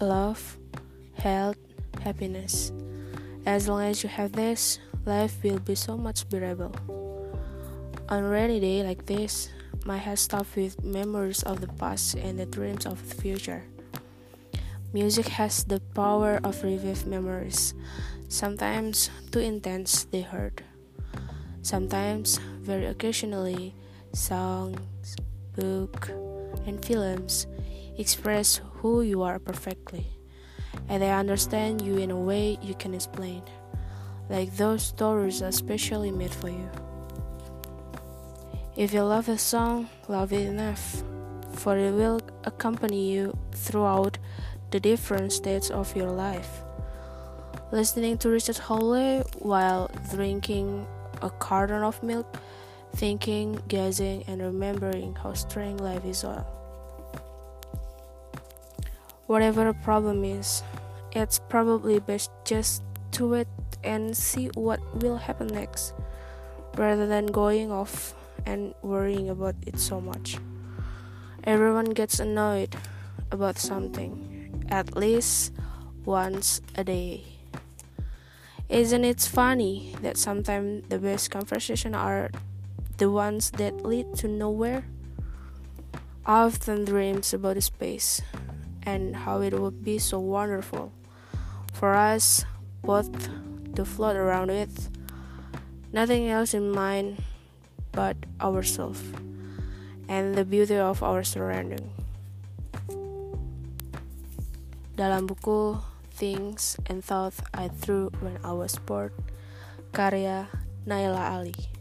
love, health, happiness. As long as you have this, life will be so much bearable. On a rainy day like this, my head stops with memories of the past and the dreams of the future. Music has the power of revive memories, sometimes too intense they hurt. Sometimes, very occasionally, songs, book, and films express who you are perfectly, and they understand you in a way you can explain, like those stories are specially made for you. If you love a song, love it enough, for it will accompany you throughout the different stages of your life. Listening to Richard Hawley while drinking a carton of milk, thinking, guessing, and remembering how strange life is all. Whatever the problem is, it's probably best just to wait and see what will happen next, rather than going off and worrying about it so much. Everyone gets annoyed about something, at least once a day. Isn't it funny that sometimes the best conversations are the ones that lead to nowhere? I often dreams about space and how it would be so wonderful for us both to float around with nothing else in mind but ourselves and the beauty of our surrounding. Dalam buku Things and Thoughts I Threw When I Was Bored, karya Naila Ali.